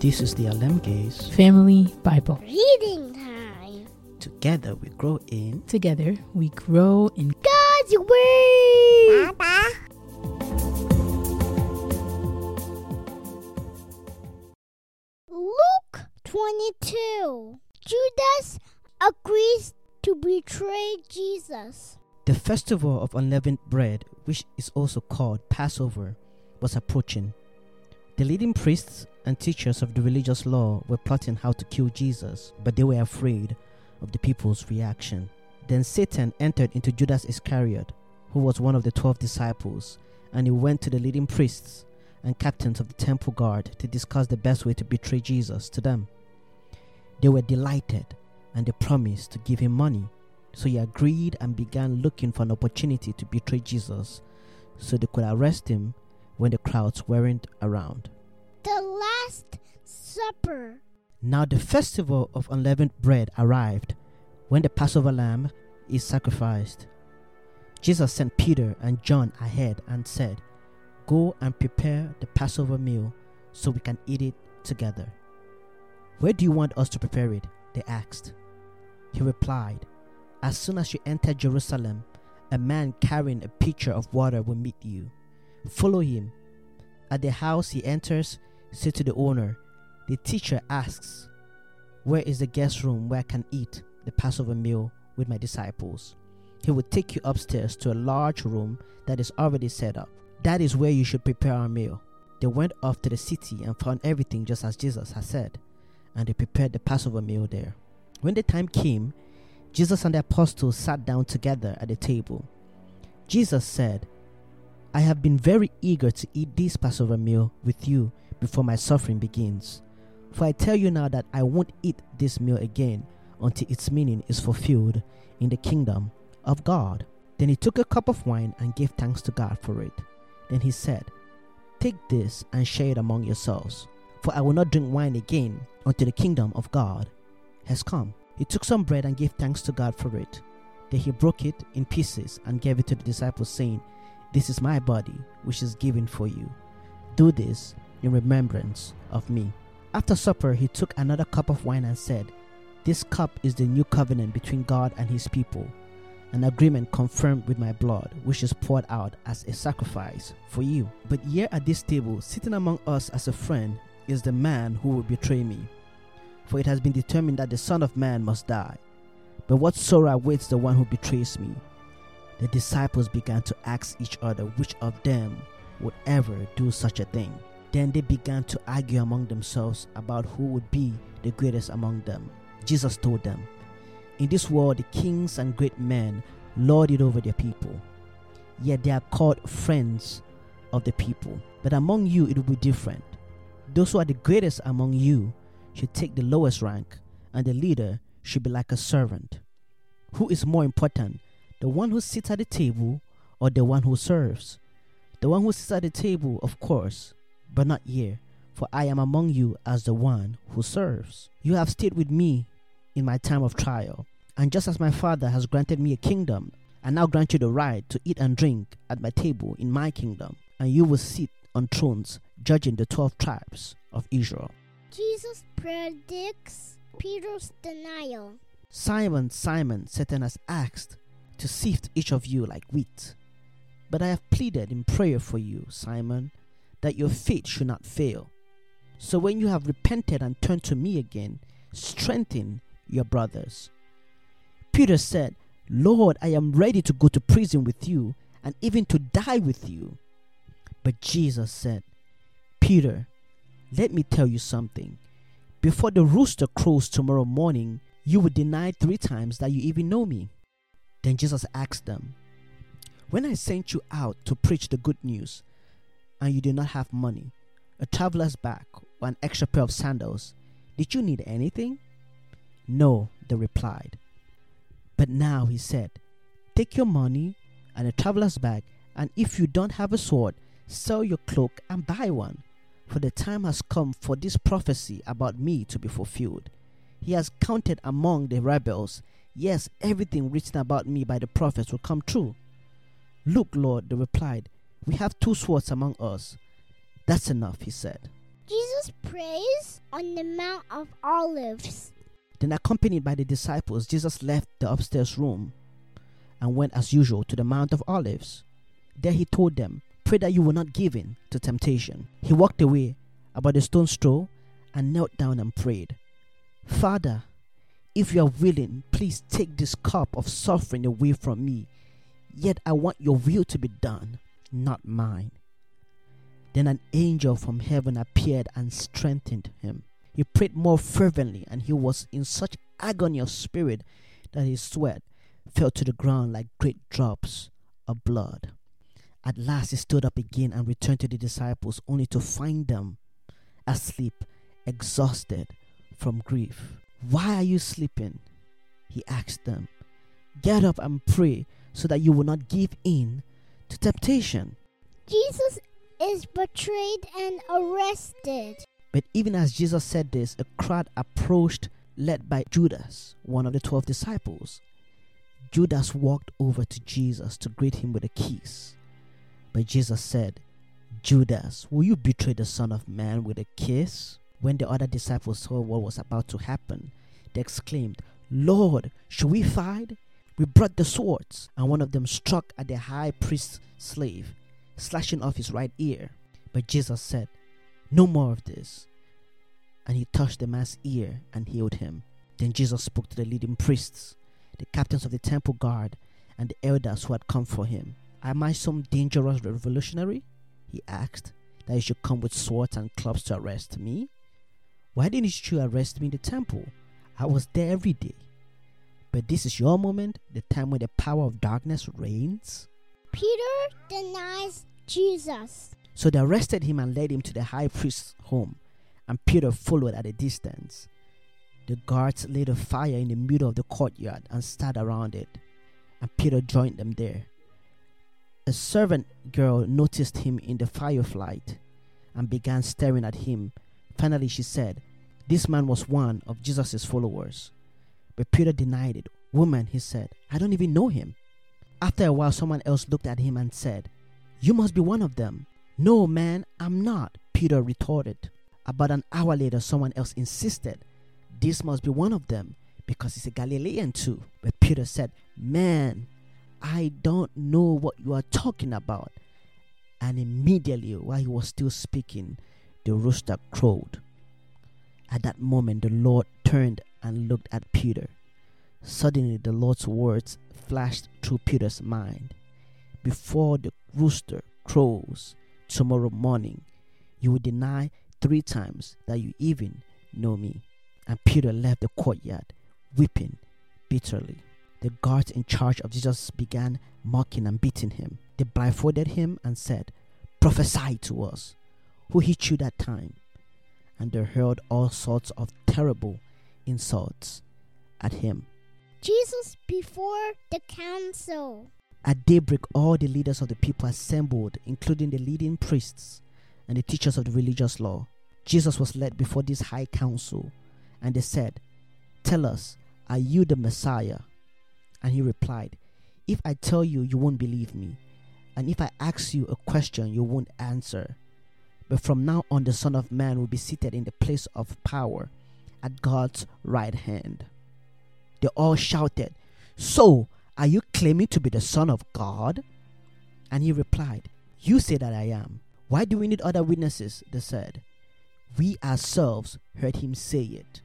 This is the Alem Gaze. Family Bible. Reading time. Together we grow in Together we grow in God's Word. Papa. Luke 22. Judas agrees to betray Jesus. the festival of unleavened bread, which is also called Passover, was approaching. The leading priests and teachers of the religious law were plotting how to kill Jesus, but they were afraid of the people's reaction. Then Satan entered into Judas Iscariot, who was one of the twelve disciples, and he went to the leading priests and captains of the temple guard to discuss the best way to betray Jesus to them. They were delighted and they promised to give him money. So he agreed and began looking for an opportunity to betray Jesus so they could arrest him when the crowds weren't around. The Last Supper. Now the festival of unleavened bread arrived when the Passover lamb is sacrificed. Jesus sent Peter and John ahead and said, Go and prepare the Passover meal so we can eat it together. Where do you want us to prepare it? They asked. He replied, As soon as you enter Jerusalem, a man carrying a pitcher of water will meet you. Follow him. At the house he enters, say to the owner, The teacher asks, Where is the guest room where I can eat the Passover meal with my disciples? He will take you upstairs to a large room that is already set up. That is where you should prepare our meal. They went off to the city and found everything just as Jesus had said, and they prepared the Passover meal there. When the time came, Jesus and the apostles sat down together at the table. Jesus said, I have been very eager to eat this Passover meal with you before my suffering begins. For I tell you now that I won't eat this meal again until its meaning is fulfilled in the kingdom of God. Then he took a cup of wine and gave thanks to God for it. Then he said, Take this and share it among yourselves, for I will not drink wine again until the kingdom of God has come. He took some bread and gave thanks to God for it. Then he broke it in pieces and gave it to the disciples, saying, This is my body, which is given for you. Do this in remembrance of me. After supper, he took another cup of wine and said, This cup is the new covenant between God and his people, an agreement confirmed with my blood, which is poured out as a sacrifice for you. But here at this table, sitting among us as a friend, is the man who will betray me. For it has been determined that the Son of Man must die. But what sorrow awaits the one who betrays me? The disciples began to ask each other which of them would ever do such a thing. Then they began to argue among themselves about who would be the greatest among them. Jesus told them, In this world, the kings and great men lord it over their people, yet they are called friends of the people. But among you, it will be different. Those who are the greatest among you should take the lowest rank, and the leader should be like a servant. Who is more important, the one who sits at the table or the one who serves? The one who sits at the table, of course, but not here, for I am among you as the one who serves. You have stayed with me in my time of trial, and just as my Father has granted me a kingdom, I now grant you the right to eat and drink at my table in my kingdom, and you will sit on thrones judging the twelve tribes of Israel. Jesus predicts Peter's denial. Simon, Simon, Satan has asked to sift each of you like wheat. But I have pleaded in prayer for you, Simon, that your faith should not fail. So when you have repented and turned to me again, strengthen your brothers. Peter said, Lord, I am ready to go to prison with you and even to die with you. But Jesus said, Peter, let me tell you something. Before the rooster crows tomorrow morning, you will deny three times that you even know me. Then Jesus asked them, When I sent you out to preach the good news, and you did not have money, a traveler's bag, or an extra pair of sandals, did you need anything? No, they replied. But now he said, Take your money and a traveler's bag, and if you don't have a sword, sell your cloak and buy one. For the time has come for this prophecy about me to be fulfilled. He has counted among the rebels. Yes, everything written about me by the prophets will come true. Look, Lord, they replied, we have two swords among us. That's enough, he said. Jesus prays on the Mount of Olives. Then, accompanied by the disciples, Jesus left the upstairs room and went as usual to the Mount of Olives. There he told them, Pray that you will not give in to temptation. He walked away about a stone's throw and knelt down and prayed, Father, if you are willing, please take this cup of suffering away from me. Yet I want your will to be done, not mine. Then an angel from heaven appeared and strengthened him. He prayed more fervently, and he was in such agony of spirit that his sweat fell to the ground like great drops of blood. At last he stood up again and returned to the disciples, only to find them asleep, exhausted from grief. Why are you sleeping? He asked them. Get up and pray so that you will not give in to temptation. Jesus is betrayed and arrested. But even as Jesus said this, a crowd approached, led by Judas, one of the twelve disciples. Judas walked over to Jesus to greet him with a kiss. But Jesus said, Judas, will you betray the Son of Man with a kiss? When the other disciples saw what was about to happen, they exclaimed, Lord, should we fight? We brought the swords, and one of them struck at the high priest's slave, slashing off his right ear. But Jesus said, No more of this. And he touched the man's ear and healed him. Then Jesus spoke to the leading priests, the captains of the temple guard, and the elders who had come for him. Am I some dangerous revolutionary? He asked, that you should come with swords and clubs to arrest me? Why didn't you arrest me in the temple? I was there every day. But this is your moment, the time when the power of darkness reigns. Peter denies Jesus. So they arrested him and led him to the high priest's home, and Peter followed at a distance. The guards lit a fire in the middle of the courtyard and stood around it, and Peter joined them there. A servant girl noticed him in the firelight and began staring at him. Finally, she said, This man was one of Jesus' followers. But Peter denied it. Woman, he said, I don't even know him. After a while, someone else looked at him and said, You must be one of them. No, man, I'm not, Peter retorted. About an hour later, someone else insisted, This must be one of them because he's a Galilean too. But Peter said, Man, I don't know what you are talking about. And immediately, while he was still speaking, the rooster crowed. At that moment, the Lord turned and looked at Peter. Suddenly, the Lord's words flashed through Peter's mind Before the rooster crows tomorrow morning, you will deny three times that you even know me. And Peter left the courtyard, weeping bitterly. The guards in charge of Jesus began mocking and beating him. They blindfolded him and said, Prophesy to us. Who hit you that time? And they hurled all sorts of terrible insults at him. Jesus before the council. At daybreak, all the leaders of the people assembled, including the leading priests and the teachers of the religious law. Jesus was led before this high council, and they said, Tell us, are you the Messiah? And he replied, If I tell you, you won't believe me. And if I ask you a question, you won't answer. But from now on, the Son of Man will be seated in the place of power at God's right hand. They all shouted, So, are you claiming to be the Son of God? And he replied, You say that I am. Why do we need other witnesses? They said. We ourselves heard him say it.